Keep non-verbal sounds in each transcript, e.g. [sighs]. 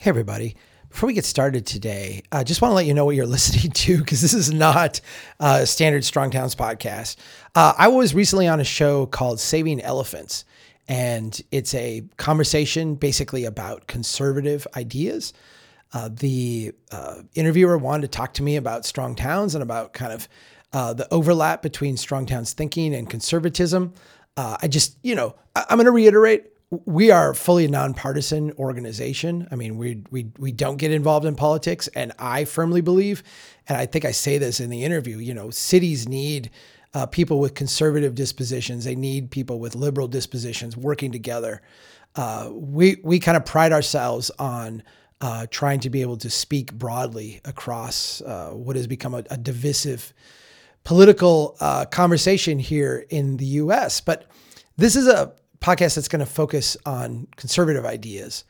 Hey, everybody. Before we get started today, I just want to let you know what you're [laughs] listening to because this is not a standard Strong Towns podcast. Uh, I was recently on a show called Saving Elephants, and it's a conversation basically about conservative ideas. Uh, the uh, interviewer wanted to talk to me about strong towns and about kind of uh, the overlap between strong towns thinking and conservatism. Uh, I just, you know, I'm going to reiterate we are fully nonpartisan organization. I mean, we we we don't get involved in politics, and I firmly believe, and I think I say this in the interview. You know, cities need uh, people with conservative dispositions. They need people with liberal dispositions working together. Uh, we we kind of pride ourselves on uh, trying to be able to speak broadly across uh, what has become a, a divisive political uh, conversation here in the U.S. But this is a podcast that's going to focus on conservative ideas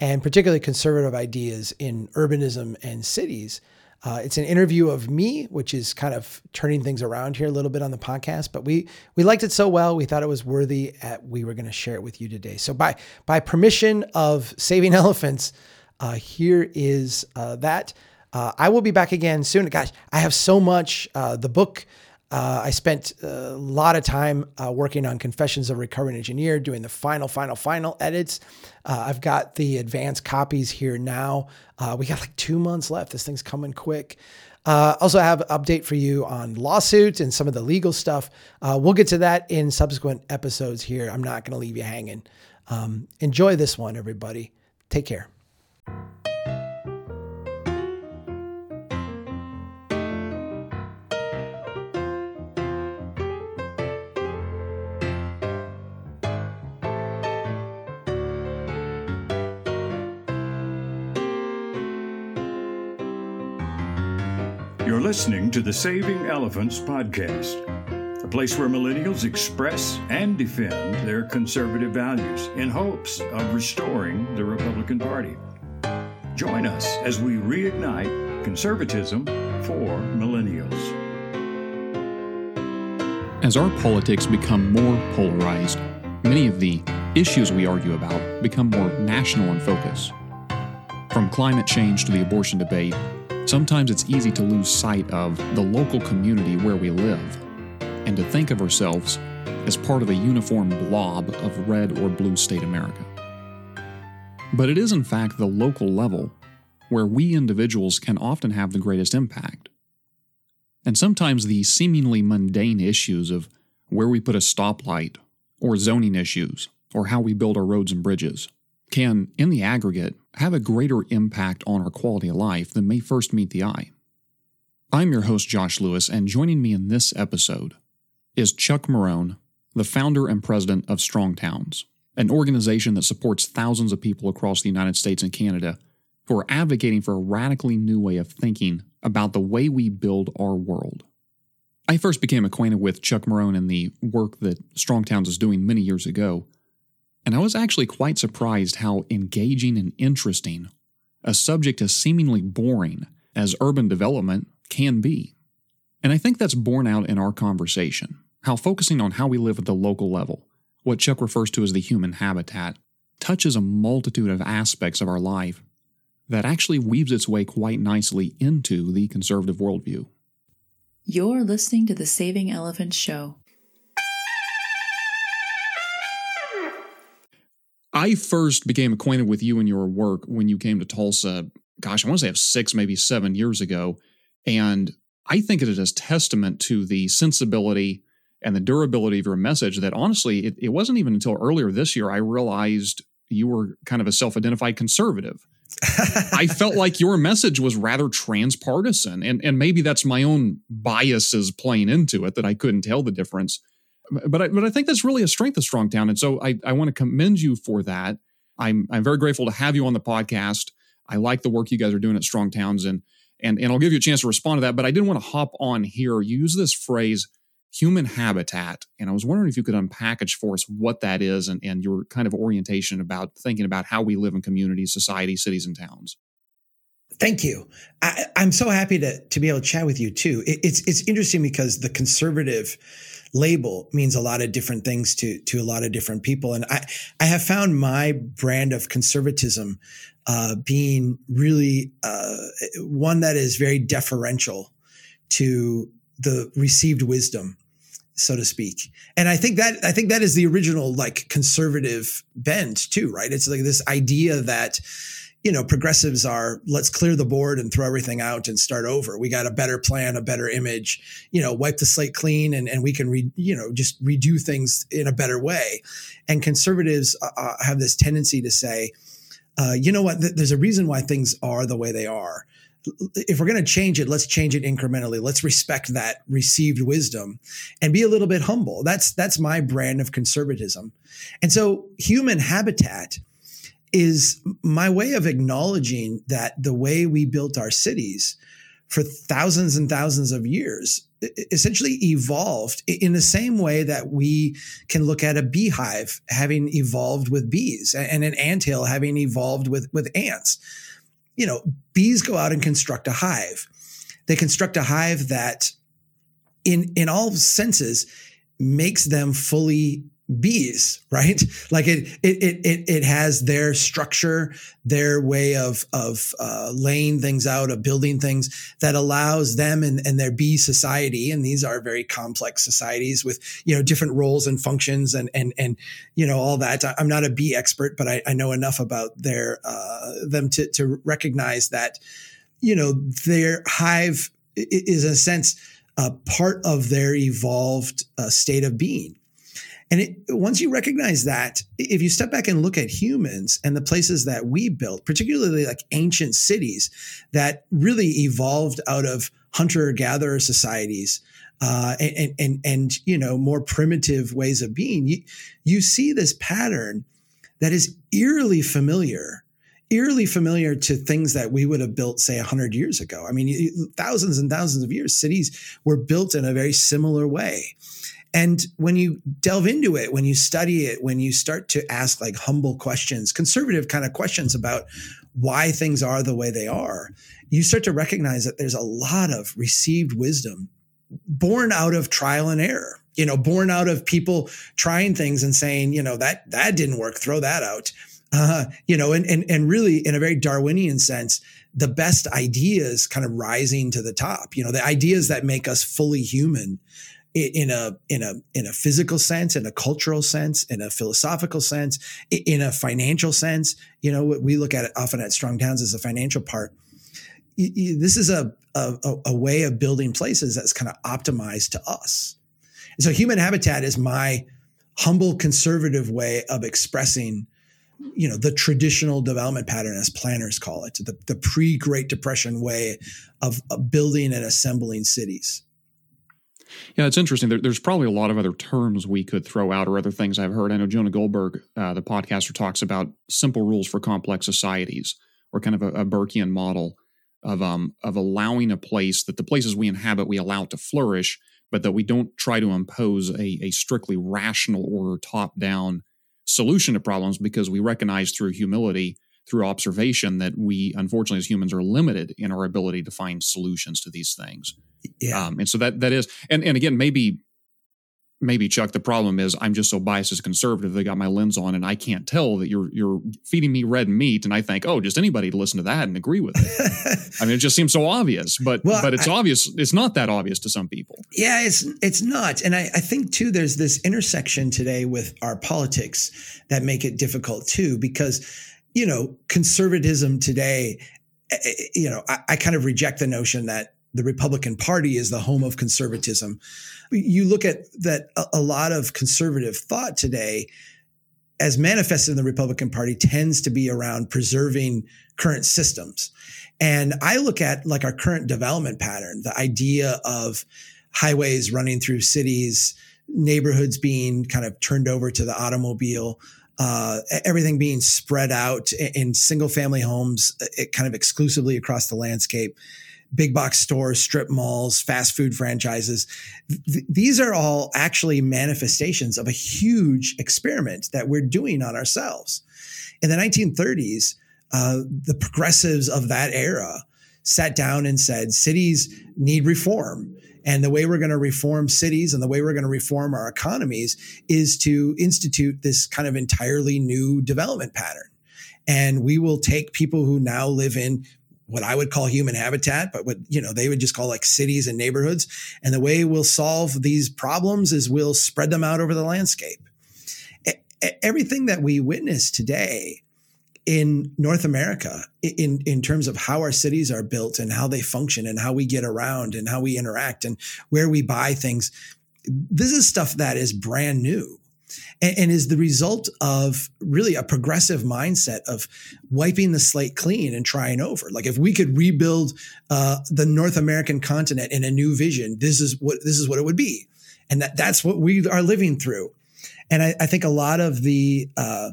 and particularly conservative ideas in urbanism and cities. Uh, it's an interview of me, which is kind of turning things around here a little bit on the podcast. But we we liked it so well, we thought it was worthy. We were going to share it with you today. So by by permission of Saving [laughs] Elephants, uh, here is uh, that. Uh, I will be back again soon. Gosh, I have so much. Uh, the book uh, I spent a lot of time uh, working on Confessions of a Recovering Engineer, doing the final, final, final edits. Uh, I've got the advanced copies here now. Uh, we got like two months left. This thing's coming quick. Uh, also, I have an update for you on lawsuits and some of the legal stuff. Uh, we'll get to that in subsequent episodes here. I'm not going to leave you hanging. Um, enjoy this one, everybody. Take care. Listening to the Saving Elephants podcast, a place where millennials express and defend their conservative values in hopes of restoring the Republican Party. Join us as we reignite conservatism for millennials. As our politics become more polarized, many of the issues we argue about become more national in focus. From climate change to the abortion debate, Sometimes it's easy to lose sight of the local community where we live and to think of ourselves as part of a uniform blob of red or blue state America. But it is, in fact, the local level where we individuals can often have the greatest impact. And sometimes the seemingly mundane issues of where we put a stoplight, or zoning issues, or how we build our roads and bridges can, in the aggregate, have a greater impact on our quality of life than may first meet the eye. I'm your host, Josh Lewis, and joining me in this episode is Chuck Marohn, the founder and president of Strong Towns, an organization that supports thousands of people across the United States and Canada who are advocating for a radically new way of thinking about the way we build our world. I first became acquainted with Chuck Marohn and the work that Strong Towns is doing many years ago and I was actually quite surprised how engaging and interesting a subject as seemingly boring as urban development can be. And I think that's borne out in our conversation, how focusing on how we live at the local level, what Chuck refers to as the human habitat, touches a multitude of aspects of our life that actually weaves its way quite nicely into the conservative worldview. You're listening to the Saving Elephants Show. I first became acquainted with you and your work when you came to Tulsa. Gosh, I want to say six, maybe seven years ago. And I think it is a testament to the sensibility and the durability of your message that honestly, it, it wasn't even until earlier this year I realized you were kind of a self identified conservative. I [laughs] felt like your message was rather transpartisan. And, and maybe that's my own biases playing into it that I couldn't tell the difference but I, but I think that's really a strength of Strongtown, and so I, I want to commend you for that. I'm I'm very grateful to have you on the podcast. I like the work you guys are doing at Strong Towns, and and and I'll give you a chance to respond to that. But I didn't want to hop on here. You use this phrase human habitat, and I was wondering if you could unpackage for us what that is and and your kind of orientation about thinking about how we live in communities, societies, cities, and towns. Thank you. I, am so happy to to be able to chat with you too. It, it's it's interesting because the conservative label means a lot of different things to to a lot of different people, and I I have found my brand of conservatism uh, being really uh, one that is very deferential to the received wisdom so to speak. And I think that I think that is the original like conservative bend too, right? It's like this idea that you know progressives are let's clear the board and throw everything out and start over. We got a better plan, a better image, you know, wipe the slate clean and and we can re, you know just redo things in a better way. And conservatives uh, uh have this tendency to say, uh, you know what, there's a reason why things are the way they are if we're going to change it, let's change it incrementally. Let's respect that received wisdom and be a little bit humble. That's that's my brand of conservatism. And so human habitat is my way of acknowledging that the way we built our cities for thousands and thousands of years essentially evolved in the same way that we can look at a beehive having evolved with bees and an anthill having evolved with with ants you know, bees go out and construct a hive. They construct a hive that in in all senses makes them fully bees right? [laughs] Like it it it it has their structure their way of of uh, laying things out of building things that allows them and, and their bee society and these are very complex societies with you know different roles and functions and and and you know all that. I'm not a bee expert but i, I know enough about their uh, them to to recognize that you know their hive is in a sense a part of their evolved uh, state of being and it, once you recognize that, if you step back and look at humans and the places that we built, particularly like ancient cities that really evolved out of hunter gatherer societies, uh, and, and, and, you know, more primitive ways of being, you, you see this pattern that is eerily familiar eerily familiar to things that we would have built, say, 100 years ago. I mean, thousands and thousands of years, cities were built in a very similar way. And when you delve into it, when you study it, when you start to ask like humble questions, conservative kind of questions about why things are the way they are, you start to recognize that there's a lot of received wisdom born out of trial and error you know born out of people trying things and saying you know that that didn't work throw that out. Uh, you know and, and and really in a very darwinian sense the best ideas kind of rising to the top you know the ideas that make us fully human in a in a in a physical sense in a cultural sense in a philosophical sense in a financial sense you know we look at it often at strong towns as a financial part. This is a, a, a way of building places that's kind of optimized to us. And so human habitat is my humble conservative way of expressing you know the traditional development pattern as planners call it the, the pre-great depression way of, of building and assembling cities yeah, it's interesting. There, there's probably a lot of other terms we could throw out or other things I've heard. I know Jonah Goldberg, uh, the podcaster, talks about simple rules for complex societies or kind of a, a Burkean model of um, of allowing a place that the places we inhabit we allow to flourish, but that we don't try to impose a, a strictly rational or top down solution to problems because we recognize through humility through observation that we unfortunately as humans are limited in our ability to find solutions to these things yeah. Um, and so that that is, and and again, maybe maybe Chuck, the problem is I'm just so biased as a conservative. They got my lens on, and I can't tell that you're you're feeding me red meat, and I think, oh, just anybody to listen to that and agree with it. I mean, it just seems so obvious, but well, but it's I, obvious. It's not that obvious to some people. Yeah, it's it's not, and I, I think too. There's this intersection today with our politics that make it difficult too, because you know conservatism today. Eh, eh, you know, I, I kind of reject the notion that the Republican Party is the home of conservatism. You look at that a, lot of conservative thought today as manifested in the Republican Party tends to be around preserving current systems. And I look at like our current development pattern, the idea of highways running through cities, neighborhoods being kind of turned over to the automobile, uh, everything being spread out in single family homes, it kind of exclusively across the landscape big box stores, strip malls, fast food franchises. Th- these are all actually manifestations of a huge experiment that we're doing on ourselves. In the 1930s, uh, the progressives of that era sat down and said cities need reform. And the way we're going to reform cities and the way we're going to reform our economies is to institute this kind of entirely new development pattern and we will take people who now live in what I would call human habitat, but what, you know, they would just call like cities and neighborhoods. And the way we'll solve these problems is we'll spread them out over the landscape. Everything that we witness today in North America, in, in terms of how our cities are built and how they function and how we get around and how we interact and where we buy things, this is stuff that is brand new and, and, is the result of really a progressive mindset of wiping the slate clean and trying over. Like if we could rebuild uh, the North American continent in a new vision, this is what this is what it would be, and that that's what we are living through. And I, I think a lot of the uh,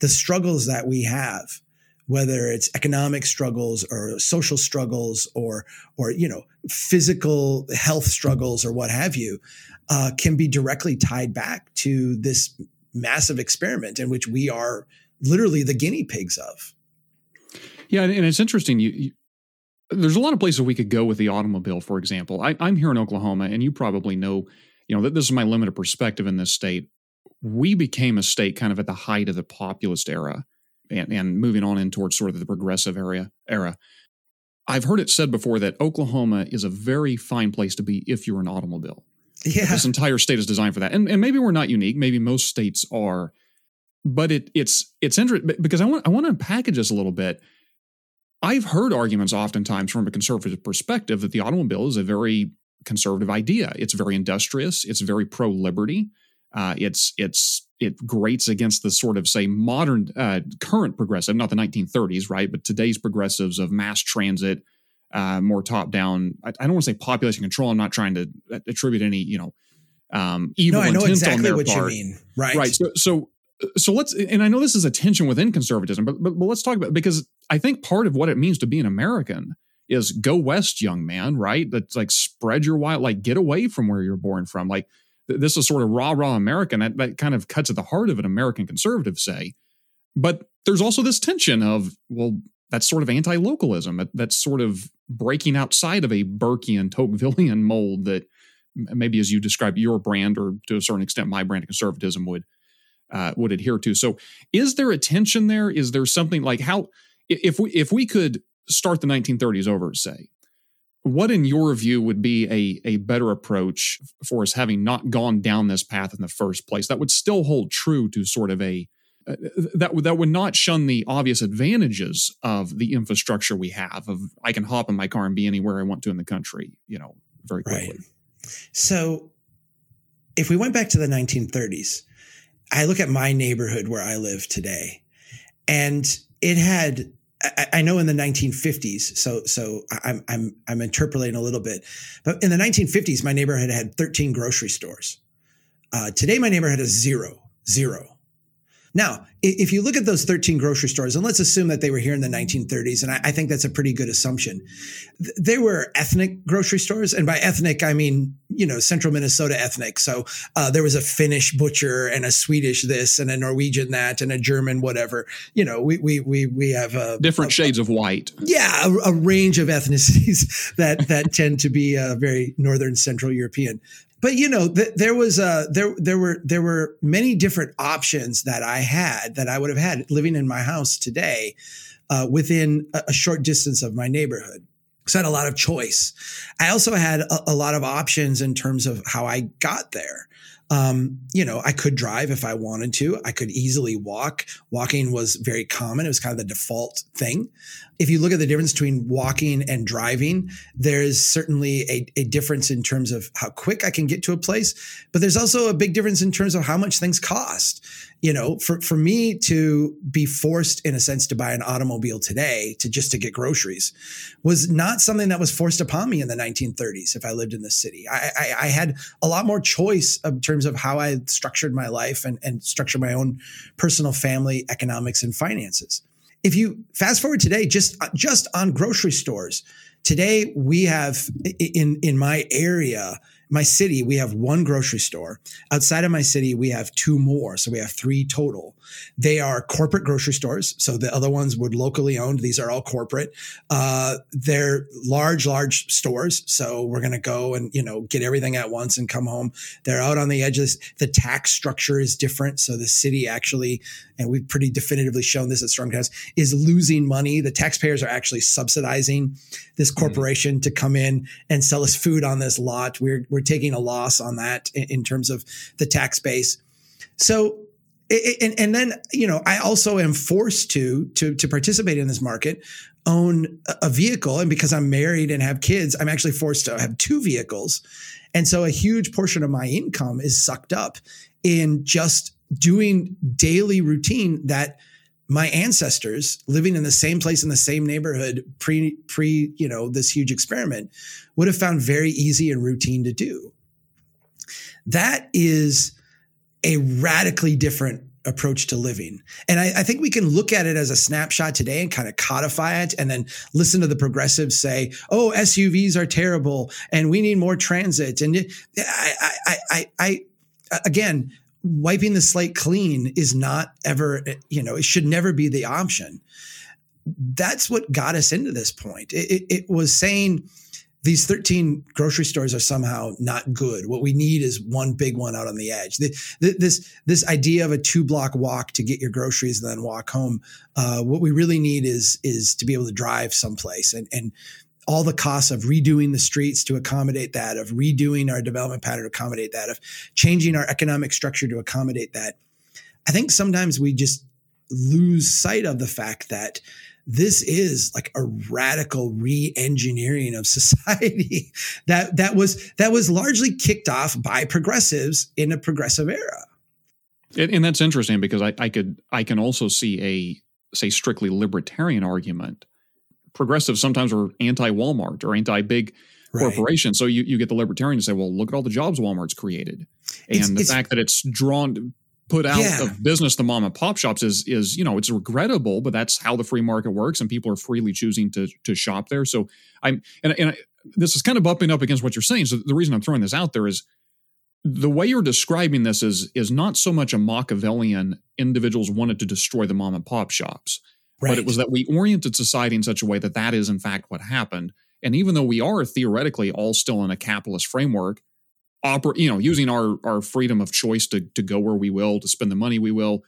the struggles that we have whether it's economic struggles or social struggles or or you know physical health struggles or what have you uh, can be directly tied back to this massive experiment in which we are literally the guinea pigs of. Yeah, and it's interesting. You, you, there's a lot of places we could go with the automobile. For example, I, I'm here in Oklahoma, and you probably know, you know, that this is my limited perspective in this state. We became a state kind of at the height of the populist era, and, and moving on in towards sort of the progressive area era. I've heard it said before that Oklahoma is a very fine place to be if you're an automobile. Yeah. This entire state is designed for that. And, and maybe we're not unique. Maybe most states are. But it, it's it's interesting because I want I want to package this a little bit. I've heard arguments oftentimes from a conservative perspective that the automobile is a very conservative idea. It's very industrious. It's very pro liberty. Uh, it's it's it grates against the sort of say modern uh, current progressive, not the 1930s, right, but today's progressives of mass transit, uh, more top down. I, I, don't want to say population control. I'm not trying to attribute any, you know, um, evil no, I know intent exactly on their what part. you mean. Right. Right. So, so, so let's, and I know this is a tension within conservatism, but, but, but let's talk about because I think part of what it means to be an American is go west, young man. Right. That's like spread your wild, like get away from where you're born from. Like this is sort of rah rah American. That that kind of cuts at the heart of an American conservative, say. But there's also this tension of well, that's sort of anti-localism. That's sort of breaking outside of a Burkean, Tocquevillian mold that maybe, as you describe your brand, or to a certain extent, my brand of conservatism would uh, would adhere to. So, is there a tension there? Is there something like how if we if we could start the 1930s over, say, what in your view would be a a better approach for us having not gone down this path in the first place that would still hold true to sort of a uh, that would that would not shun the obvious advantages of the infrastructure we have. Of I can hop in my car and be anywhere I want to in the country, you know, very quickly. Right. So, if we went back to the 1930s, I look at my neighborhood where I live today, and it had. I, I know in the 1950s, so so I'm I'm I'm interpolating a little bit, but in the 1950s, my neighborhood had 13 grocery stores. Uh, today, my neighborhood has zero, zero. Now, if you look at those 13 grocery stores, and let's assume that they were here in the 1930s, and I, I think that's a pretty good assumption, th- they were ethnic grocery stores. And by ethnic, I mean, you know, central Minnesota ethnic. So uh, there was a Finnish butcher and a Swedish this and a Norwegian that and a German whatever. You know, we, we, we, we have a, different a, shades of white. Yeah, a, a range of ethnicities [laughs] that, that tend to be uh, very Northern Central European but you know, th- there was uh, there there were there were many different options that I had that I would have had living in my house today, uh, within a, a, short distance of my neighborhood. So I had a lot of choice. I also had a, a lot of options in terms of how I got there. Um, you know, I could drive if I wanted to. I could easily walk. Walking was very common. It was kind of the default thing. If you look at the difference between walking and driving, there's certainly a, a difference in terms of how quick I can get to a place, but there's also a big difference in terms of how much things cost you know, for, for me to be forced in a sense to buy an automobile today to just to get groceries was not something that was forced upon me in the 1930s. If I lived in the city, I, I, I had a lot more choice in terms of how I structured my life and, and structured my own personal family economics and finances. If you fast forward today, just, uh, just on grocery stores, Today we have in in my area my city, we have one grocery store. Outside of my city, we have two more. So we have three total. They are corporate grocery stores. So the other ones would locally owned. These are all corporate. Uh, they're large, large stores. So we're going to go and, you know, get everything at once and come home. They're out on the edges. The tax structure is different. So the city actually, and we've pretty definitively shown this at Strong Towns, is losing money. The taxpayers are actually subsidizing this mm-hmm. corporation mm-hmm. to come in and sell us food on this lot. We're, we're taking a loss on that in, in terms of the tax base. So and, and then you know i also am forced to to to participate in this market own a vehicle and because i'm married and have kids i'm actually forced to have two vehicles and so a huge portion of my income is sucked up in just doing daily routine that my ancestors living in the same place in the same neighborhood pre pre you know this huge experiment would have found very easy and routine to do that is a radically different approach to living. And I, I, think we can look at it as a snapshot today and kind of codify it and then listen to the progressives say, oh, SUVs are terrible and we need more transit. And I, I, I, I again, wiping the slate clean is not ever, you know, it should never be the option. That's what got us into this point. it, it, it was saying, these 13 grocery stores are somehow not good. What we need is one big one out on the edge. The, the, this this idea of a two block walk to get your groceries and then walk home. Uh, what we really need is is to be able to drive someplace and and all the costs of redoing the streets to accommodate that, of redoing our development pattern to accommodate that, of changing our economic structure to accommodate that. I think sometimes we just lose sight of the fact that this is like a radical re-engineering of [laughs] society that that was that was largely kicked off by progressives in a progressive era. And, and that's interesting because I, I could I can also see a say strictly libertarian argument. Progressives sometimes are anti-Walmart or anti-big right. corporation. So you, you get the libertarian to say, well, look at all the jobs Walmart's created. And it's, the it's, fact that it's drawn put out yeah. of business the mom and pop shops is is you know it's regrettable but that's how the free market works and people are freely choosing to to shop there so i'm and, and I, this is kind of bumping up against what you're saying so the reason i'm throwing this out there is the way you're describing this is is not so much a machiavellian individuals wanted to destroy the mom and pop shops right. but it was that we oriented society in such a way that that is in fact what happened and even though we are theoretically all still in a capitalist framework operate, you know, using our our freedom of choice to to go where we will, to spend the money we will.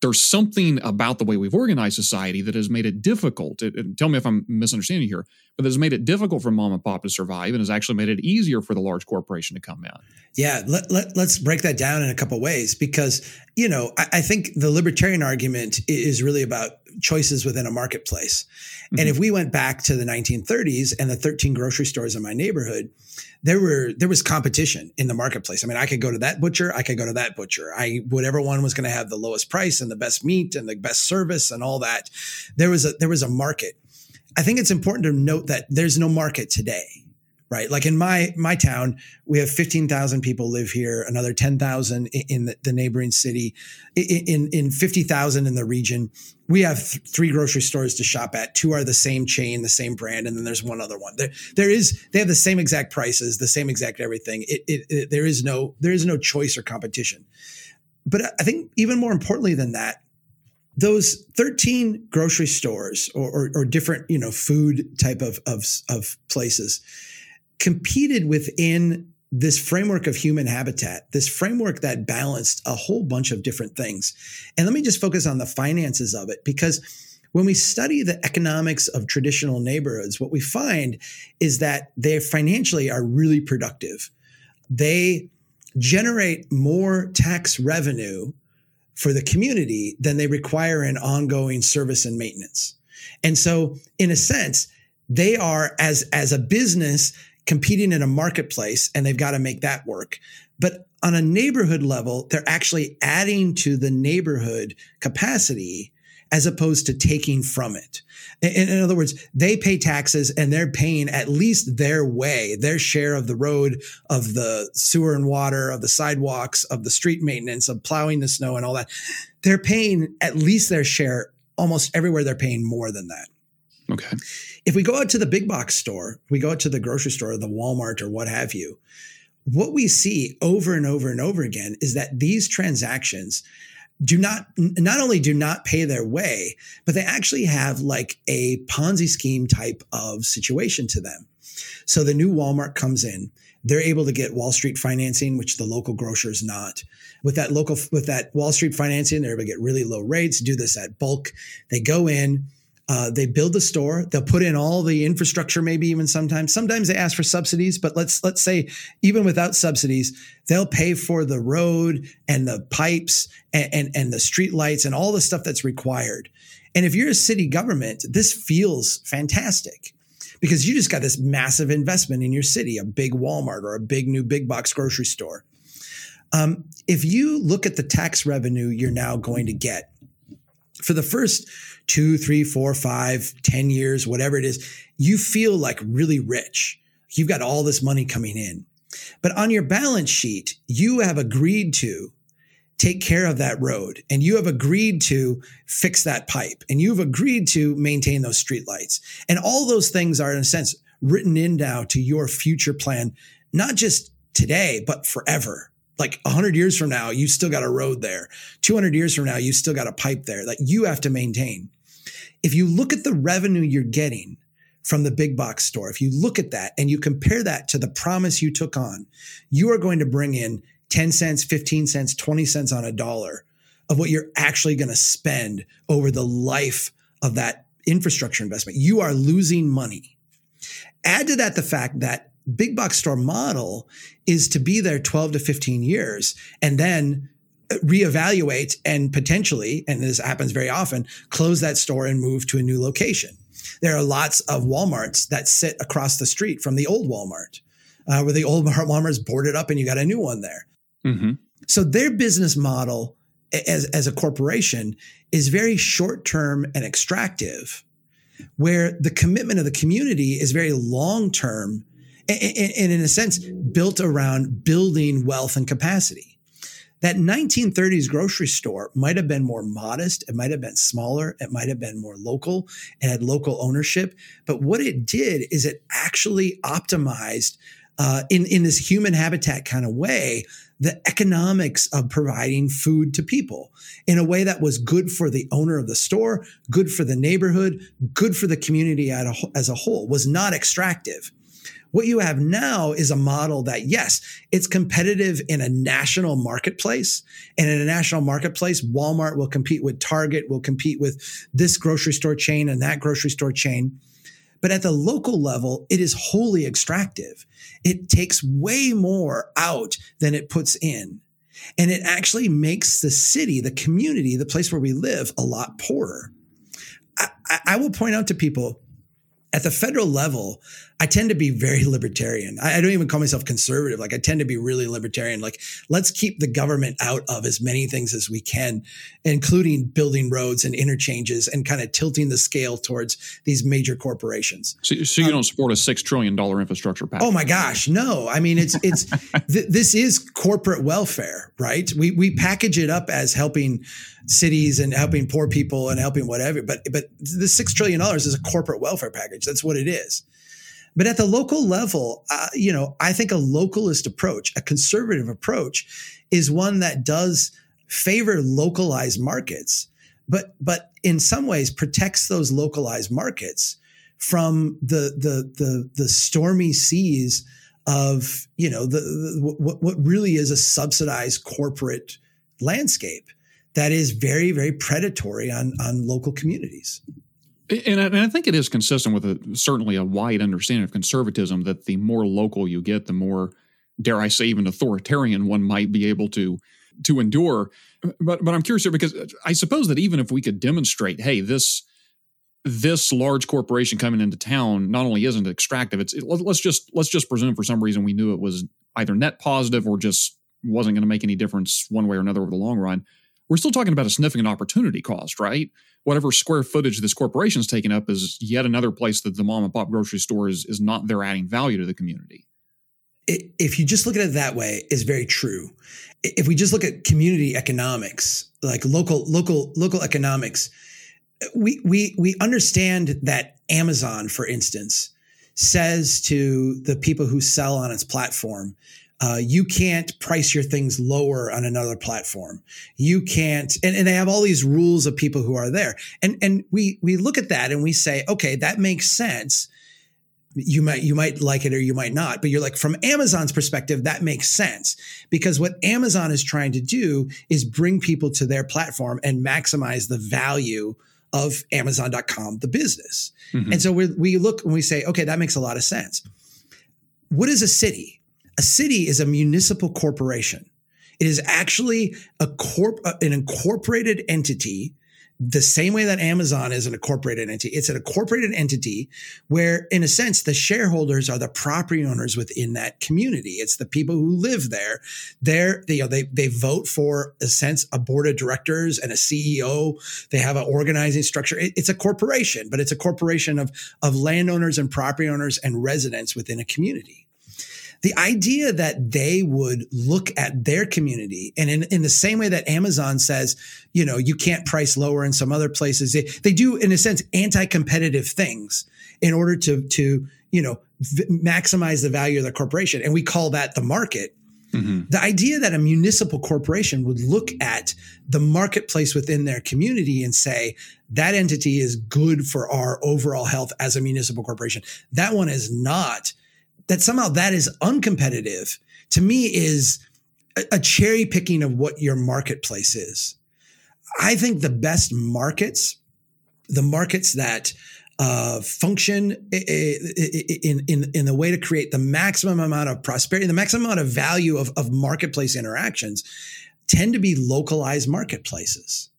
There's something about the way we've organized society that has made it difficult. It, it, tell me if I'm misunderstanding here, but has made it difficult for mom and pop to survive, and has actually made it easier for the large corporation to come in. Yeah, let, let, us break that down in a couple ways because you know I, I think the libertarian argument is really about choices within a marketplace. Mm-hmm. And if we went back to the 1930s and the 13 grocery stores in my neighborhood, there were there was competition in the marketplace. I mean, I could go to that butcher, I could go to that butcher. I whatever one was going to have the lowest price and the best meat and the best service and all that. There was a there was a market. I think it's important to note that there's no market today right? Like in my my town, we have fifteen thousand people live here, another ten thousand in the, the, neighboring city, in in fifty thousand in the region. We have th- three grocery stores to shop at. Two are the same chain, the same brand, and then there's one other one. There there is they have the same exact prices, the same exact everything. It, it, it there is no there is no choice or competition. But I think even more importantly than that, those 13 grocery stores or, or, or, different you know food type of, of, of places competed within this framework of human habitat, this framework that balanced a whole bunch of different things. And let me just focus on the finances of it because when we study the economics of traditional neighborhoods, what we find is that they financially are really productive. They generate more tax revenue for the community then they require an ongoing service and maintenance. And so, in a sense, they are as as a business competing in a marketplace and they've got to make that work. But on a neighborhood level, they're actually adding to the neighborhood capacity as opposed to taking from it. In, in, other words, they pay taxes and they're paying at least their way, their share of the road, of the sewer and water, of the sidewalks, of the street maintenance, of plowing the snow and all that. They're paying at least their share almost everywhere they're paying more than that. Okay. If we go out to the big box store, we go out to the grocery store, the Walmart, or what have you, what we see over and over and over again is that these transactions do not not only do not pay their way but they actually have like a ponzi scheme type of situation to them. So the new walmart comes in. They're able to get wall street financing which the local grocer is not. With that local with that wall street financing they're able to get really low rates do this at bulk. They go in uh, they build the store. They'll put in all the infrastructure, maybe even sometimes. Sometimes they ask for subsidies, but let's let's say even without subsidies, they'll pay for the road and the pipes and, and, and the street lights and all the stuff that's required. And if you're a city government, this feels fantastic because you just got this massive investment in your city, a big Walmart or a big new big box grocery store. Um, if you look at the tax revenue you're now going to get for the first two, three, four, five, ten years, whatever it is, you feel like really rich. You've got all this money coming in. But on your balance sheet, you have agreed to take care of that road and you have agreed to fix that pipe and you've agreed to maintain those streetlights. And all those things are, in a sense, written in now to your future plan, not just today, but forever like 100 years from now, you still got a road there. 200 years from now, you still got a pipe there that you have to maintain. If you look at the revenue you're getting from the big box store, if you look at that and you compare that to the promise you took on, you are going to bring in 10 cents, 15 cents, 20 cents on a dollar of what you're actually going to spend over the life of that infrastructure investment. You are losing money. Add to that the fact that big box store model is to be there 12 to 15 years and then reevaluate and potentially, and this happens very often, close that store and move to a new location. There are lots of Walmarts that sit across the street from the old Walmart, uh, where the old [laughs] Walmart is boarded up and you got a new one there. Mm-hmm. So their business model as, as a corporation is very short term and extractive, where the commitment of the community is very long term and, and in a sense built around building wealth and capacity. That 1930s grocery store might have been more modest. It might have been smaller. It might have been more local. It had local ownership. But what it did is it actually optimized uh, in, in this human habitat kind of way the economics of providing food to people in a way that was good for the owner of the store, good for the neighborhood, good for the community as a whole, was not extractive. What you have now is a model that, yes, it's competitive in a national marketplace. And in a national marketplace, Walmart will compete with Target, will compete with this grocery store chain and that grocery store chain. But at the local level, it is wholly extractive. It takes way more out than it puts in. And it actually makes the city, the community, the place where we live, a lot poorer. I, I will point out to people at the federal level, I tend to be very libertarian. I, I, don't even call myself conservative. Like I tend to be really libertarian. Like let's keep the government out of as many things as we can, including building roads and interchanges and kind of tilting the scale towards these major corporations. So, so you um, don't support a six trillion dollar infrastructure package? Oh my gosh, no. I mean, it's it's [laughs] th- this is corporate welfare, right? We we package it up as helping cities and helping poor people and helping whatever, but but the six trillion dollars is a corporate welfare package. That's what it is. But at the local level, uh, you know, I think a localist approach, a conservative approach, is one that does favor localized markets, but but in some ways protects those localized markets from the the the, the stormy seas of you know the, the what, what really is a subsidized corporate landscape that is very very predatory on on local communities. And I, and I, think it is consistent with a, certainly a wide understanding of conservatism that the more local you get, the more, dare I say, even authoritarian one might be able to to endure. But but I'm curious here because I suppose that even if we could demonstrate, hey, this this large corporation coming into town not only isn't extractive, it's it, let's just let's just presume for some reason we knew it was either net positive or just wasn't going to make any difference one way or another over the long run. We're still talking about a significant opportunity cost, right? whatever square footage this corporation is taking up is yet another place that the mom and pop grocery store is, is not there adding value to the community. If you just look at it that way, is very true. If we just look at community economics, like local, local, local economics, we we we understand that Amazon, for instance, says to the people who sell on its platform, uh, you can't price your things lower on another platform. You can't, and, and they have all these rules of people who are there. And and we we look at that and we say, okay, that makes sense. You might you might like it or you might not, but you're like from Amazon's perspective, that makes sense because what Amazon is trying to do is bring people to their platform and maximize the value of Amazon.com, the business. Mm-hmm. And so we we look and we say, okay, that makes a lot of sense. What is a city? A city is a municipal corporation. It is actually a corp, uh, an incorporated entity, the same way that Amazon is an incorporated entity. It's an incorporated entity where, in a sense, the shareholders are the property owners within that community. It's the people who live there. They're, they, you know, they, they vote for, a sense, a board of directors and a CEO. They have an organizing structure. It, it's a corporation, but it's a corporation of, of landowners and property owners and residents within a community the idea that they would look at their community and in, in the same way that Amazon says, you know, you can't price lower in some other places, they, they do, in a sense, anti-competitive things in order to, to, you know, v- maximize the value of the corporation. And we call that the market. Mm-hmm. The idea that a municipal corporation would look at the marketplace within their community and say, that entity is good for our overall health as a municipal corporation. That one is not that somehow that is uncompetitive to me is a, a cherry picking of what your marketplace is. I think the best markets, the markets that uh, function in, in, in the way to create the maximum amount of prosperity, the maximum amount of value of, of marketplace interactions tend to be localized marketplaces.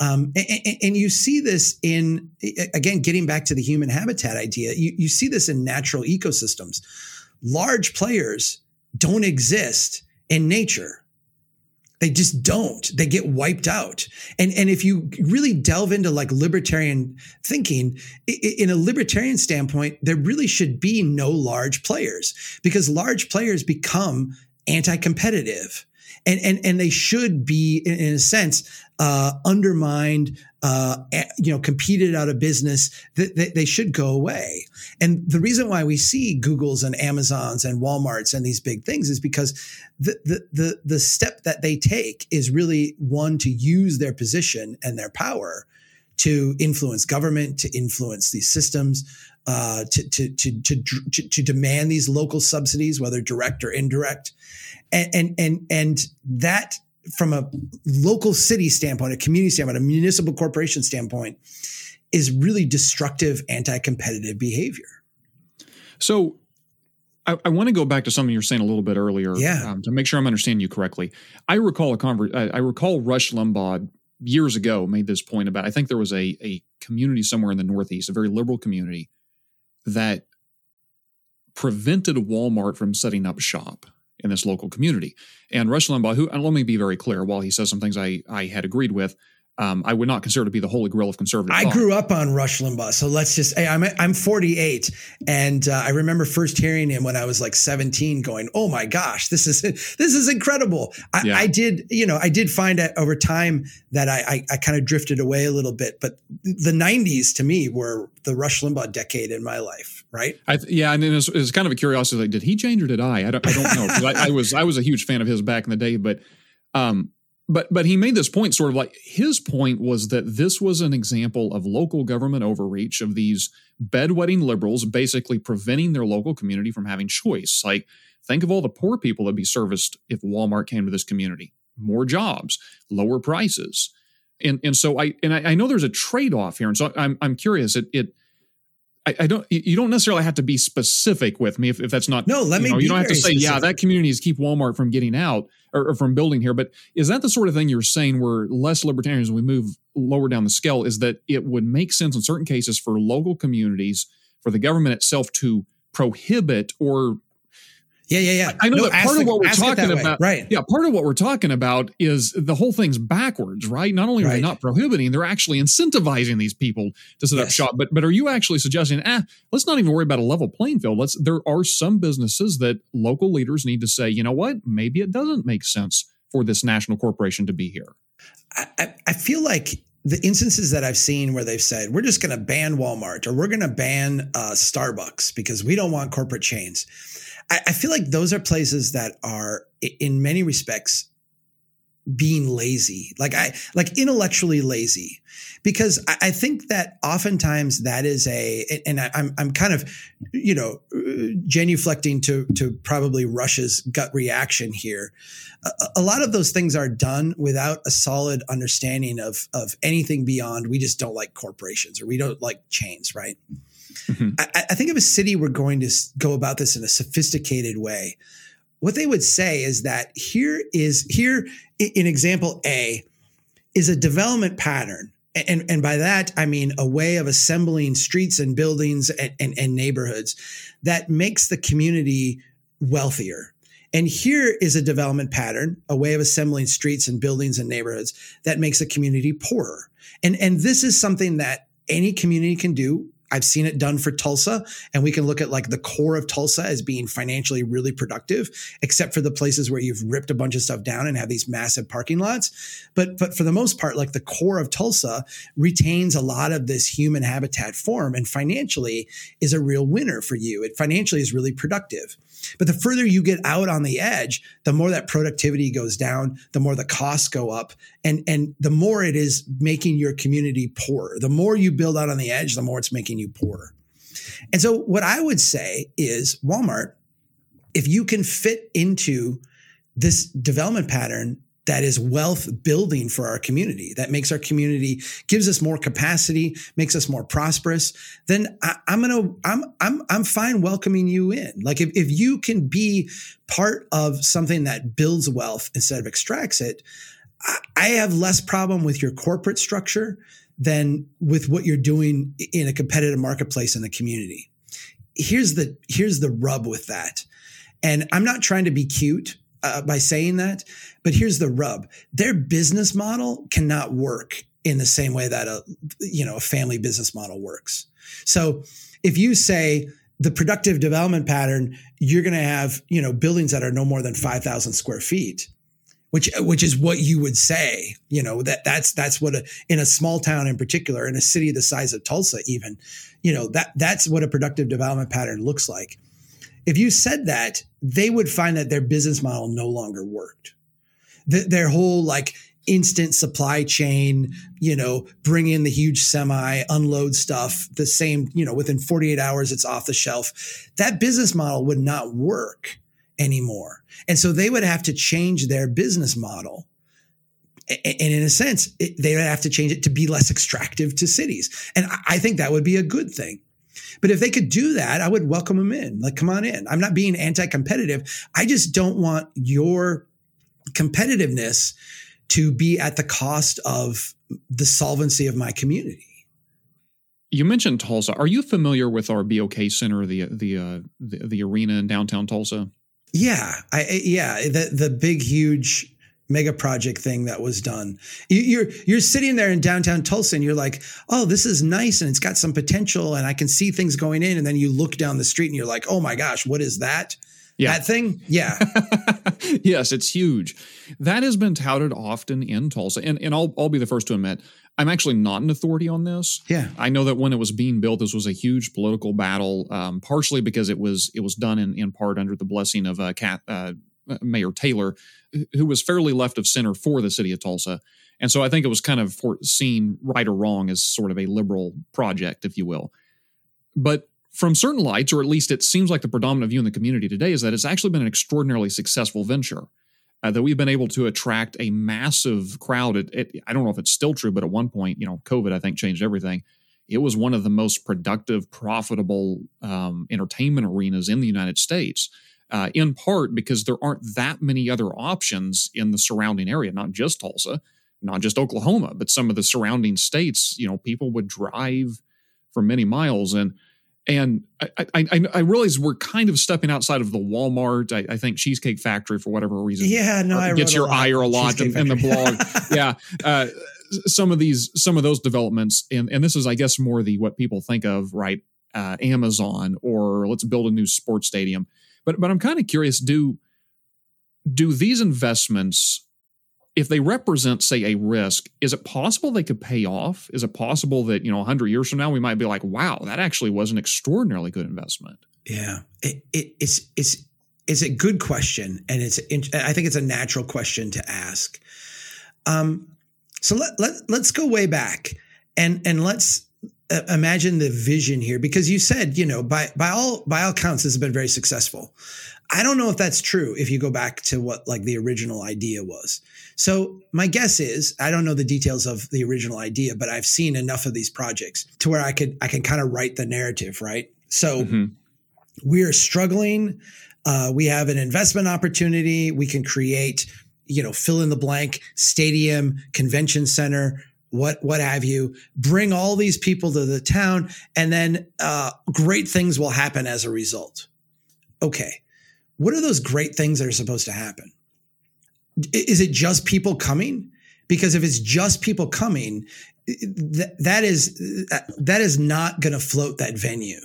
Um, and, and, you see this in, again, getting back to the human habitat idea, you, you see this in natural ecosystems. Large players don't exist in nature. They just don't. They get wiped out. And, and if you really delve into like libertarian thinking, in a libertarian standpoint, there really should be no large players because large players become anti-competitive and and and they should be in, in a sense uh, undermined, uh, you know, competed out of business. That they, they, should go away. And the reason why we see Googles and Amazons and WalMarts and these big things is because the the the, the step that they take is really one to use their position and their power to influence government, to influence these systems, uh, to, to, to, to, to, demand these local subsidies, whether direct or indirect. And, and, and, and that from a local city standpoint, a community standpoint, a municipal corporation standpoint is really destructive anti-competitive behavior. So I, I, want to go back to something you were saying a little bit earlier, yeah. Um, to make sure I'm understanding you correctly. I recall a conver- I, I recall Rush Limbaugh years ago made this point about. I think there was a a community somewhere in the Northeast, a very liberal community, that prevented Walmart from setting up shop in this local community. And Rush Limbaugh, who let me be very clear, while he says some things I I had agreed with, um, I would not consider to be the holy grail of conservative. I thought. grew up on Rush Limbaugh, so let's just. I'm I'm 48, and uh, I remember first hearing him when I was like 17, going, "Oh my gosh, this is [laughs] this is incredible." I, yeah. I did, you know, I did find out over time that I I, I kind of drifted away a little bit, but the 90s to me were the Rush Limbaugh decade in my life, right? I, yeah, and it was, it was, kind of a curiosity, like, did he change or did I? I don't, I don't know. I, I was I was a huge fan of his back in the day, but um, but but he made this point sort of like his point was that this was an example of local government overreach of these bedwetting liberals basically preventing their local community from having choice. Like think of all the poor people that would be serviced if walmart came to this community. More jobs lower prices. And and so i and i, I know there's a trade-off here. And so i'm, I'm curious it it I, I, don't. You don't necessarily have to be specific with me if, if that's not. No, let you me. Know, you don't have to say, specific. yeah, that community is keep Walmart from getting out or, or, from building here. But is that the sort of thing you're saying where less libertarians, we move lower down the scale, is that it would make sense in certain cases for local communities for the government itself to prohibit or yeah, yeah, yeah. I know no, that part the, of what we're talking about, right? Yeah, part of what we're talking about is the whole thing's backwards, right? Not only are right. they not prohibiting, they're actually incentivizing these people to set yes. up shop. But but are you actually suggesting, ah, let's not even worry about a level playing field? Let's. There are some businesses that local leaders need to say, you know what, maybe it doesn't make sense for this national corporation to be here. I, I feel like the instances that I've seen where they've said, we're just going to ban Walmart or we're going to ban uh, Starbucks because we don't want corporate chains. I, I feel like those are places that are, in many respects, being lazy. Like i like intellectually lazy. Because I, I, think that oftentimes that is a and I, am I'm kind of you know uh, genuflecting to to probably rush's gut reaction here. A, a, lot of those things are done without a solid understanding of of anything beyond we just don't like corporations or we don't like chains right mm-hmm. I, I think if a city were going to go about this in a sophisticated way what they would say is that here is here in example A is a development pattern. And, and by that, I mean a way of assembling streets and buildings and, and, and neighborhoods that makes the community wealthier. And here is a development pattern, a way of assembling streets and buildings and neighborhoods that makes a community poorer. And, and this is something that any community can do I've seen it done for Tulsa, and we can look at like the core of Tulsa as being financially really productive, except for the places where you've ripped a bunch of stuff down and have these massive parking lots. But but for the most part, like the core of Tulsa retains a lot of this human habitat form, and financially is a real winner for you. It financially is really productive. But the further you get out on the edge, the more that productivity goes down, the more the costs go up, and and the more it is making your community poorer. The more you build out on the edge, the more it's making you poorer. And so what I would say is Walmart, if you can fit into this development pattern that is wealth building for our community that makes our community gives us more capacity makes us more prosperous then I, am gonna i'm i'm i'm fine welcoming you in like if, if you can be part of something that builds wealth instead of extracts it I have less problem with your corporate structure than with what you're doing in a competitive marketplace in the community here's the here's the rub with that and i'm not trying to be cute uh, by saying that. But here's the rub: their business model cannot work in the same way that a you know a family business model works. So if you say the productive development pattern, you're going to have you know buildings that are no more than five thousand square feet. Which, which is what you would say, you know, that that's, that's what a, in a small town in particular, in a city the size of Tulsa, even, you know, that that's what a productive development pattern looks like. If you said that, they would find that their business model no longer worked. The, their whole like instant supply chain, you know, bring in the huge semi, unload stuff, the same, you know, within 48 hours, it's off the shelf. That business model would not work anymore. And so they would have to change their business model. And in a sense, they would have to change it to be less extractive to cities. And I think that would be a good thing. But if they could do that, I would welcome them in. Like, come on in. I'm not being anti competitive. I just don't want your competitiveness to be at the cost of the solvency of my community. You mentioned Tulsa. Are you familiar with our BOK Center, the the uh, the, the arena in downtown Tulsa? Yeah, I yeah the the big huge mega project thing that was done. You, are you're sitting there in downtown Tulsa and you're like, oh, this is nice and it's got some potential and I can see things going in. And then you look down the street and you're like, oh my gosh, what is that? Yeah. That thing? Yeah. [laughs] yes, it's huge. That has been touted often in Tulsa. And, and I'll, I'll be the first to admit, I'm actually not an authority on this. Yeah. I know that when it was being built, this was a huge political battle, um, partially because it was it was done in, in part under the blessing of uh, Cat, uh, Mayor Taylor, who was fairly left of center for the city of Tulsa. And so I think it was kind of seen right or wrong as sort of a liberal project, if you will. But from certain lights, or at least it seems like the predominant view in the community today, is that it's actually been an extraordinarily successful venture. Uh, that we've been able to attract a massive crowd. It, it, I don't know if it's still true, but at one point, you know, COVID I think changed everything. It was one of the most productive, profitable um, entertainment arenas in the United States uh, in part because there aren't that many other options in the surrounding area, not just Tulsa, not just Oklahoma, but some of the surrounding states. You know, people would drive for many miles, and and I, I, I realize we're kind of stepping outside of the Walmart. I, I think Cheesecake Factory, for whatever reason, yeah, no, I gets your ire a lot in, in, the blog. [laughs] yeah, uh, some of these, some of those developments, and and this is, I guess, more the what people think of, right? Uh, Amazon, or let's build a new sports stadium but but I'm kind of curious do do these investments if they represent, say, a risk, is it possible they could pay off? Is it possible that, you know, 100 years from now, we might be like, wow, that actually was an extraordinarily good investment? Yeah. It, it, it's, it's, it's a good question. And it's, I think it's a natural question to ask. Um, so let, let, let's go way back and, and let's uh, imagine the vision here because you said, you know, by, by all, by all counts, this has been very successful. I don't know if that's true if you go back to what like the original idea was. So my guess is I don't know the details of the original idea, but I've seen enough of these projects to where I could I can kind of write the narrative, right? So mm-hmm. we're struggling. Uh, we have an investment opportunity. We can create, you know, fill in the blank stadium, convention center, what what have you bring all these people to the town and then uh, great things will happen as a result okay what are those great things that are supposed to happen? Is it just people coming? Because if it's just people coming, that, is that is not going to float that venue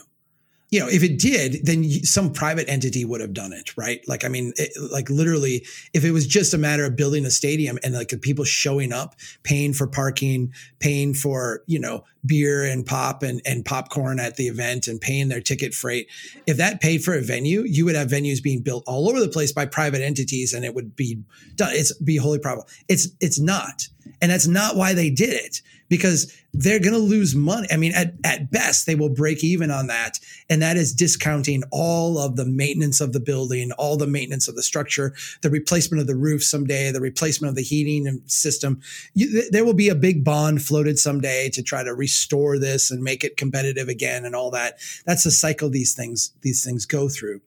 you know, if it did, then some private entity would have done it, right? Like, I mean, it, like literally, if it was just a matter of building a stadium and like the people showing up, paying for parking, paying for, you know, beer and pop and, and popcorn at the event and paying their ticket freight, if that paid for a venue, you would have venues being built all over the place by private entities and it would be done. It's be wholly probable. It's, it's not. And that's not why they did it because they're going to lose money. I mean, at, at best, they will break even on that. And that is discounting all of the maintenance of the building, all the maintenance of the structure, the replacement of the roof someday, the replacement of the heating system. You, there will be a big bond floated someday to try to restore this and make it competitive again and all that. That's the cycle these things, these things go through.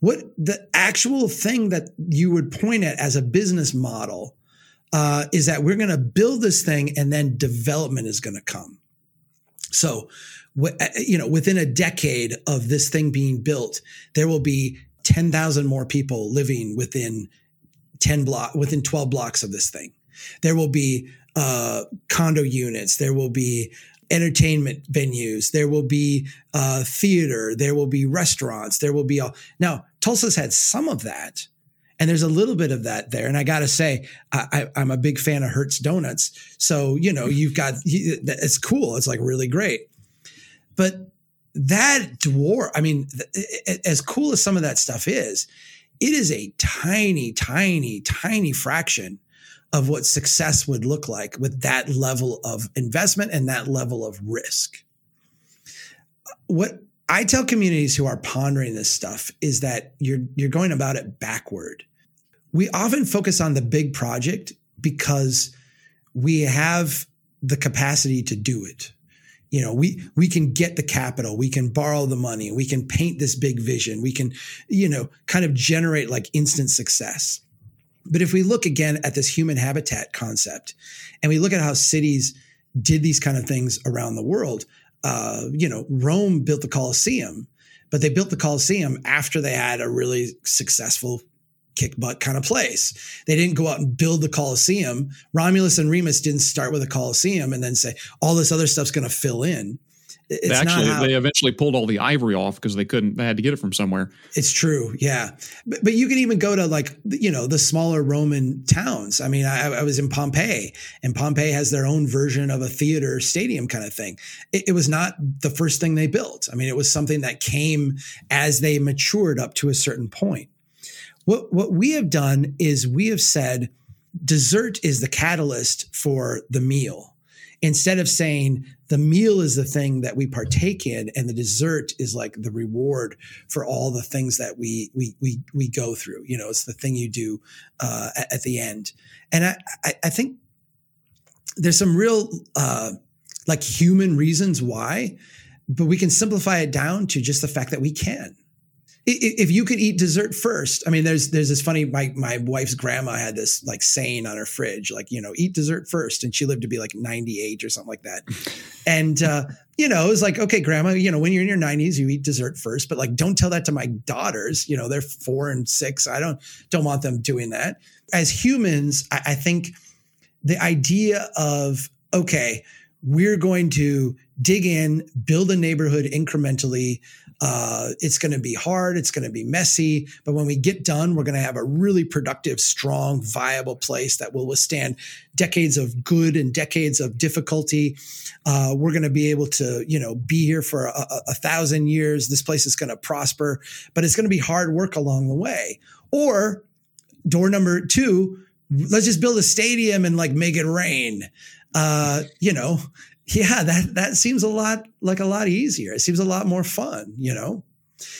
What the actual thing that you would point at as a business model uh, is that we're going to build this thing and then development is going to come. So, uh, you know, within a decade of this thing being built, there will be 10,000 more people living within 10 block, within 12 blocks of this thing. There will be uh, condo units. There will be entertainment venues. There will be uh, theater. There will be restaurants. There will be all. Now, Tulsa's had some of that, and there's a little bit of that there. And I got to say, I, am a big fan of Hurts Donuts. So, you know, you've got, it's cool. It's like really great. But that dwarf, I mean, as cool as some of that stuff is, it is a tiny, tiny, tiny fraction of what success would look like with that level of investment and that level of risk. Uh, what I tell communities who are pondering this stuff is that you're you're going about it backward we often focus on the big project because we have the capacity to do it. You know, we we can get the capital, we can borrow the money, we can paint this big vision, we can, you know, kind of generate like instant success. But if we look again at this human habitat concept and we look at how cities did these kind of things around the world, uh, you know, Rome built the Colosseum, but they built the Colosseum after they had a really successful kick butt kind of place. They didn't go out and build the Colosseum. Romulus and Remus didn't start with a Colosseum and then say all this other stuff's going to fill in. It's actually, how, they eventually pulled all the ivory off because they couldn't. They had to get it from somewhere. It's true, yeah. But, but you can even go to like you know the smaller Roman towns. I mean, I, I was in Pompeii, and Pompeii has their own version of a theater stadium kind of thing. It, it was not the first thing they built. I mean, it was something that came as they matured up to a certain point. What what we have done is we have said dessert is the catalyst for the meal. Instead of saying the meal is the thing that we partake in and the dessert is like the reward for all the things that we we we we go through. You know, it's the thing you do uh, at, at, the end. And I, I, I think there's some real uh, like human reasons why, but we can simplify it down to just the fact that we can if you could eat dessert first i mean there's there's this funny my my wife's grandma had this like saying on her fridge like you know eat dessert first and she lived to be like 98 or something like that and uh you know it was like okay grandma you know when you're in your 90s you eat dessert first but like don't tell that to my daughters you know they're four and six i don't don't want them doing that as humans i, I think the idea of okay we're going to dig in, build a neighborhood incrementally. Uh, it's going to be hard. It's going to be messy. But when we get done, we're going to have a really productive, strong, viable place that will withstand decades of good and decades of difficulty. Uh, we're going to be able to, you know, be here for a, a, thousand years. This place is going to prosper, but it's going to be hard work along the way. Or door number two, let's just build a stadium and like make it rain. Uh, you know, yeah, that that seems a lot like a lot easier. It seems a lot more fun, you know.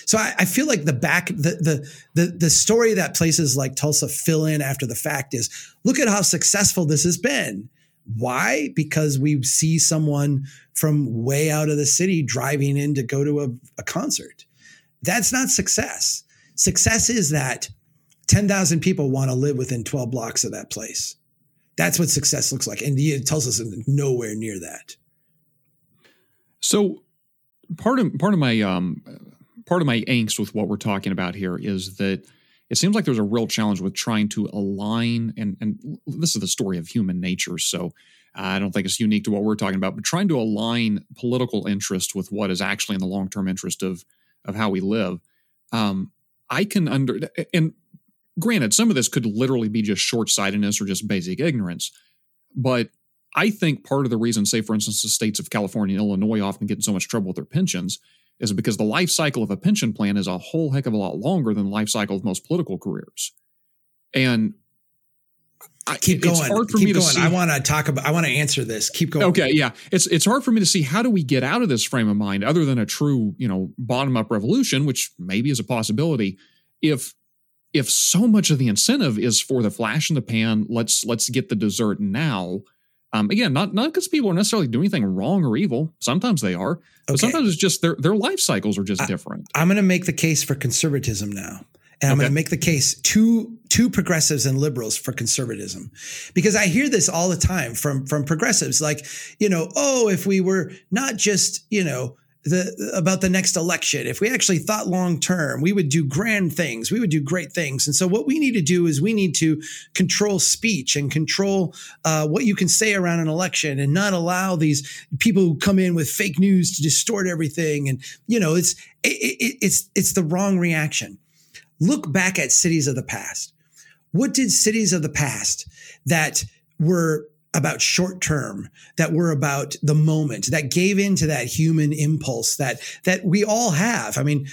So I, I, feel like the back the, the the the story that places like Tulsa fill in after the fact is look at how successful this has been. Why? Because we see someone from way out of the city driving in to go to a, a concert. That's not success. Success is that 10,000 people want to live within 12 blocks of that place. That's what success looks like. And it tells us nowhere near that. So part of part of my um, part of my angst with what we're talking about here is that it seems like there's a real challenge with trying to align and and this is the story of human nature. So I don't think it's unique to what we're talking about, but trying to align political interest with what is actually in the long term interest of of how we live. Um, I can under and granted, some of this could literally be just short sightedness or just basic ignorance, but I think part of the reason, say, for instance, the states of California and Illinois often get in so much trouble with their pensions is because the life cycle of a pension plan is a whole heck of a lot longer than the life cycle of most political careers. And I, keep going. It's hard for keep me going. to see. I want to talk about. I want to answer this. Keep going. Okay, yeah. It's it's hard for me to see how do we get out of this frame of mind, other than a true, you know, bottom up revolution, which maybe is a possibility. If if so much of the incentive is for the flash in the pan, let's let's get the dessert now um, again, not not because people are necessarily doing anything wrong or evil. Sometimes they are, but okay. sometimes it's just their their life cycles are just I, different. I'm going to make the case for conservatism now, and I'm okay. going to make the case two two progressives and liberals for conservatism, because I hear this all the time from from progressives, like you know, oh, if we were not just you know the about the next election. If we actually thought long term we would do grand things. We would do great things. And so what we need to do is we need to control speech and control uh, what you can say around an election and not allow these people who come in with fake news to distort everything. And you know it's it, it, it's it's the wrong reaction. Look back at cities of the past. What did cities of the past that were about short term that were about the moment that gave into that human impulse that that we all have. I mean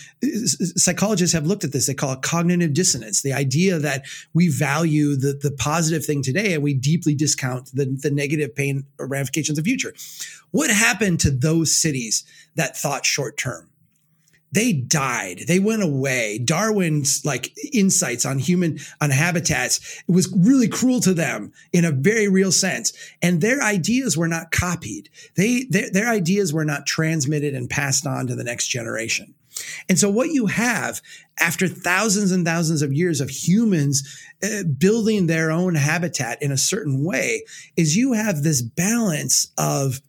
psychologists have looked at this. They call it cognitive dissonance the idea that we value the the positive thing today and we deeply discount the, the negative pain ramifications of the future. What happened to those cities that thought short term they died. They went away. Darwin's like insights on human on habitats it was really cruel to them in a very real sense. And their ideas were not copied. They their, their ideas were not transmitted and passed on to the next generation. And so what you have after thousands and thousands of years of humans uh, building their own habitat in a certain way is you have this balance of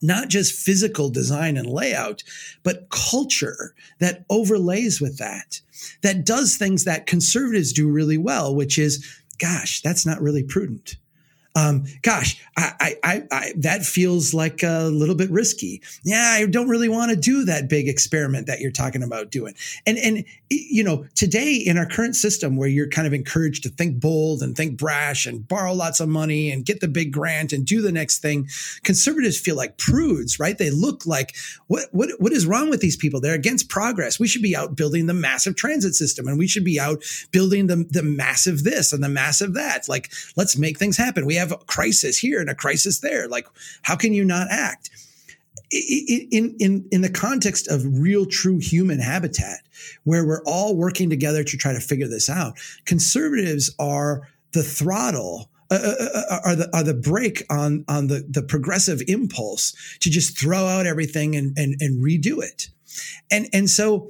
not just physical design and layout, but culture that overlays with that, that does things that conservatives do really well, which is, gosh, that's not really prudent um, gosh, I, I, I, that feels like a little bit risky. Yeah, I don't really want to do that big experiment that you're talking about doing. And, and, you know, today in our current system where you're kind of encouraged to think bold and think brash and borrow lots of money and get the big grant and do the next thing, conservatives feel like prudes, right? They look like, what, what, what is wrong with these people? They're against progress. We should be out building the massive transit system and we should be out building the, the massive this and the massive that. Like, let's make things happen. We have have a crisis here and a crisis there. Like, how can you not act? In, in, in the context of real, true human habitat, where we're all working together to try to figure this out, conservatives are the throttle uh, uh, uh, uh, are the are the brake on on the the progressive impulse to just throw out everything and and, and redo it, and and so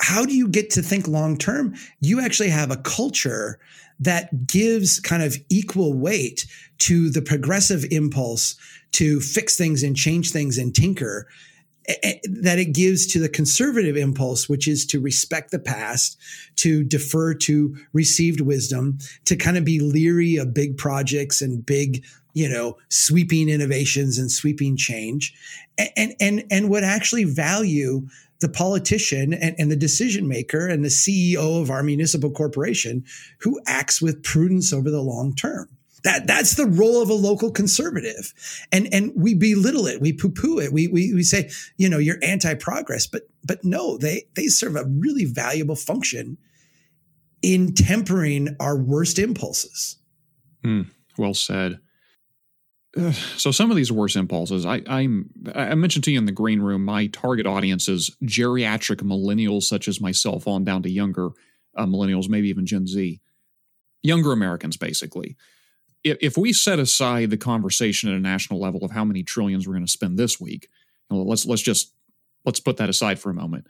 how do you get to think long term? You actually have a culture that gives kind of equal weight to the progressive impulse to fix things and change things and tinker that it gives to the conservative impulse, which is to respect the past, to defer to received wisdom, to kind of be leery of big projects and big you know, sweeping innovations and sweeping change, and and and would actually value the politician and, and the decision maker and the CEO of our municipal corporation who acts with prudence over the long term. That that's the role of a local conservative, and and we belittle it, we poo poo it, we, we we say you know you're anti progress, but but no, they they serve a really valuable function in tempering our worst impulses. Mm, well said. [sighs] so some of these worst impulses, I, I'm I mentioned to you in the green room, my target audience is geriatric millennials such as myself, on down to younger uh, millennials, maybe even Gen Z, younger Americans, basically if, if we set aside the conversation at a national level of how many trillions we're going to spend this week, let's let's just let's put that aside for a moment.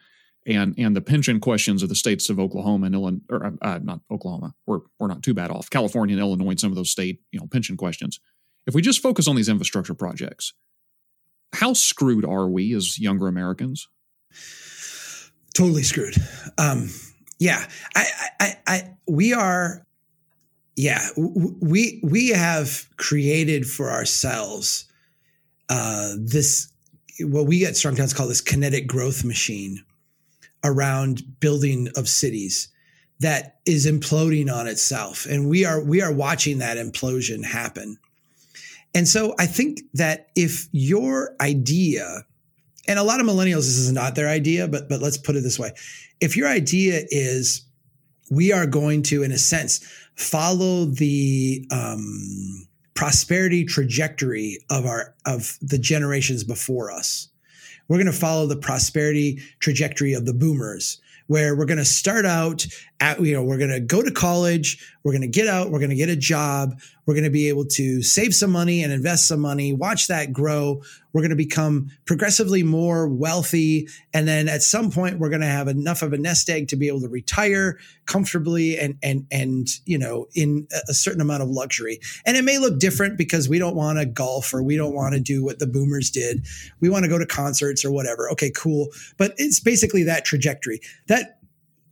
And and the pension questions of the states of Oklahoma and Illinois, or uh, not Oklahoma, we're we're not too bad off. California and Illinois and some of those state you know pension questions. If we just focus on these infrastructure projects, how screwed are we as younger Americans? Totally screwed. Um, yeah, I, I, I, we are yeah, we we have created for ourselves uh, this what we at Strong Towns call this kinetic growth machine around building of cities that is imploding on itself, and we are we are watching that implosion happen. And so I think that if your idea, and a lot of millennials, this is not their idea, but but let's put it this way: if your idea is we are going to, in a sense, follow the um, prosperity trajectory of our of the generations before us. We're going to follow the prosperity trajectory of the boomers where we're going to start out at, you know, we're going to go to college, we're going to get out, we're going to get a job, we're going to be able to save some money and invest some money, watch that grow. We're going to become progressively more wealthy. And then at some point, we're going to have enough of a nest egg to be able to retire comfortably and, and, and, you know, in a certain amount of luxury. And it may look different because we don't want to golf or we don't want to do what the boomers did. We want to go to concerts or whatever. Okay, cool. But it's basically that trajectory. That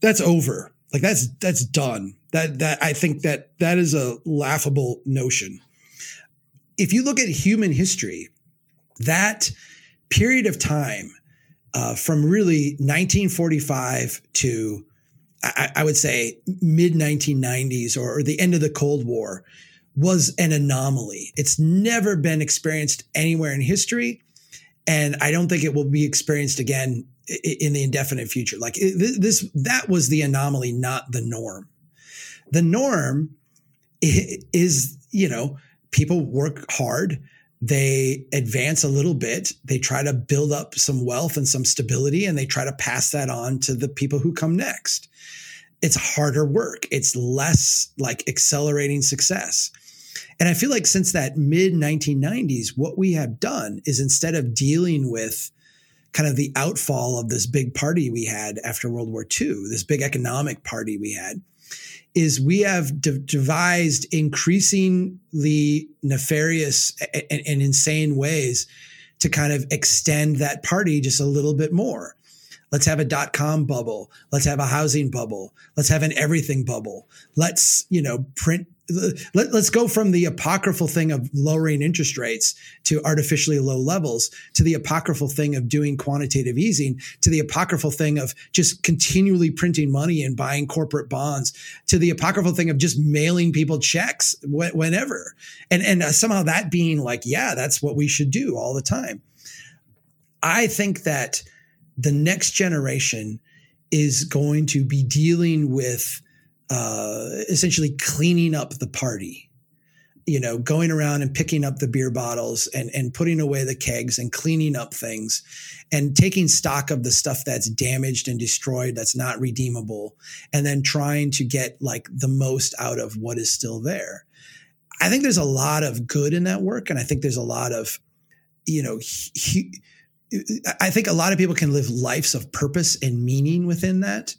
that's over. Like that's that's done. That that I think that that is a laughable notion. If you look at human history, that period of time uh, from really 1945 to I, I would say mid 1990s or, or the end of the Cold War was an anomaly. It's never been experienced anywhere in history. And I don't think it will be experienced again in the indefinite future. Like this, that was the anomaly, not the norm. The norm is, you know, people work hard, they advance a little bit, they try to build up some wealth and some stability, and they try to pass that on to the people who come next. It's harder work. It's less like accelerating success. And I feel like since that mid 1990s, what we have done is instead of dealing with kind of the outfall of this big party we had after World War II, this big economic party we had, is we have de- devised increasingly nefarious and, and insane ways to kind of extend that party just a little bit more. Let's have a dot com bubble. Let's have a housing bubble. Let's have an everything bubble. Let's, you know, print let, us go from the apocryphal thing of lowering interest rates to artificially low levels to the apocryphal thing of doing quantitative easing to the apocryphal thing of just continually printing money and buying corporate bonds to the apocryphal thing of just mailing people checks wh- whenever. And and uh, somehow that being like yeah that's what we should do all the time. I think that the next generation is going to be dealing with uh, essentially cleaning up the party you know going around and picking up the beer bottles and and putting away the kegs and cleaning up things and taking stock of the stuff that's damaged and destroyed that's not redeemable and then trying to get like the most out of what is still there. I think there's a lot of good in that work and i think there's a lot of you know he, i think a lot of people can live lives of purpose and meaning within that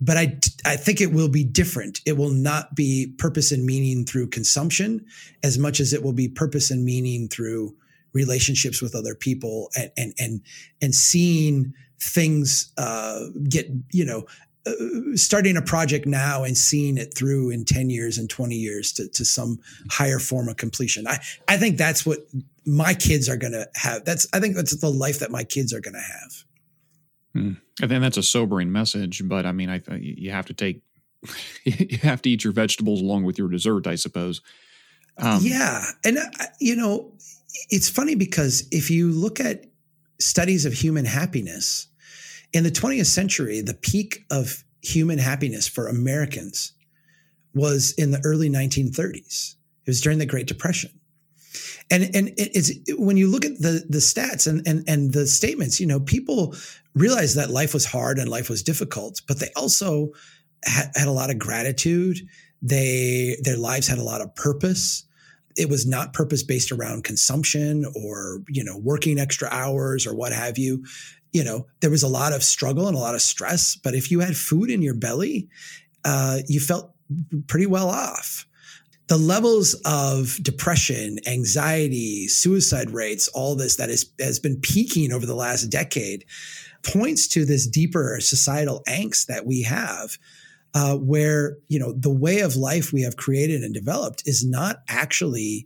but I, I think it will be different. It will not be purpose and meaning through consumption as much as it will be purpose and meaning through relationships with other people and and and and seeing things uh, get you know uh, starting a project now and seeing it through in 10 years and 20 years to, to some higher form of completion. I, I think that's what my kids are going to have. That's, I think that's the life that my kids are going to have. Hmm. I think that's a sobering message, but I mean, I you have to take, [laughs] you have to eat your vegetables along with your dessert, I suppose. Um, yeah. And, uh, you know, it's funny because if you look at studies of human happiness, in the 20th century, the peak of human happiness for Americans was in the early 1930s. It was during the Great Depression. And and it's when you look at the the stats and and and the statements, you know, people realized that life was hard and life was difficult, but they also had, had a lot of gratitude. They their lives had a lot of purpose it was not purpose based around consumption or you know working extra hours or what have you you know, there was a lot of struggle and a lot of stress. But if you had food in your belly, uh, you felt pretty well off. The levels of depression, anxiety, suicide rates, all this that is, has been peaking over the last decade points to this deeper societal angst that we have. Uh, where you know the way of life we have created and developed is not actually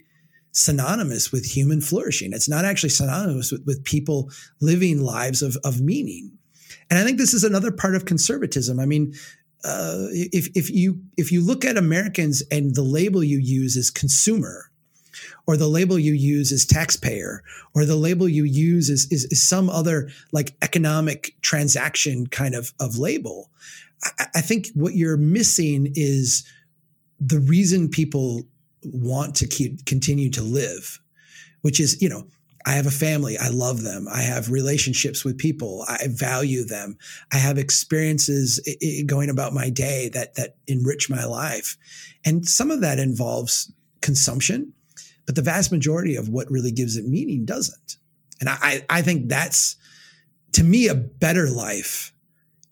synonymous with human flourishing. It's not actually synonymous with, with people living lives of, of meaning. And I think this is another part of conservatism. I mean, uh, if, if you if you look at Americans and the label you use is consumer, or the label you use is taxpayer, or the label you use is, is, is some other like economic transaction kind of, of label, I, I think what you're missing is the reason people want to keep continue to live, which is, you know, I have a family. I love them. I have relationships with people. I value them. I have experiences going about my day that that enrich my life. And some of that involves consumption, but the vast majority of what really gives it meaning doesn't. And I, I think that's to me a better life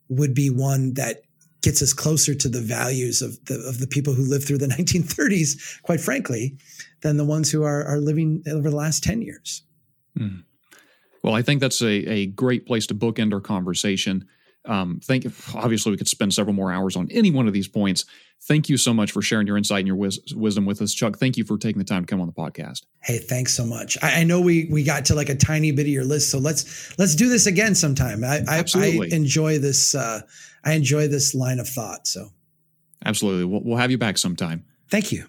would be one that gets us closer to the values of the of the people who lived through the [laughs] 1930s, quite frankly, than the ones who are are living over the last 10 years. Mm. Well, I think that's a, a great place to bookend our conversation. Um, thank you. obviously we could spend several more hours on any one of these points. Thank you so much for sharing your insight and your wis- wisdom with us, Chuck. Thank you for taking the time to come on the podcast. Hey, thanks so much. I, I, know we we got to like a tiny bit of your list, so let's let's do this again sometime. I, I, I enjoy this. Uh, I enjoy this line of thought. So, absolutely, we'll, we'll have you back sometime. Thank you.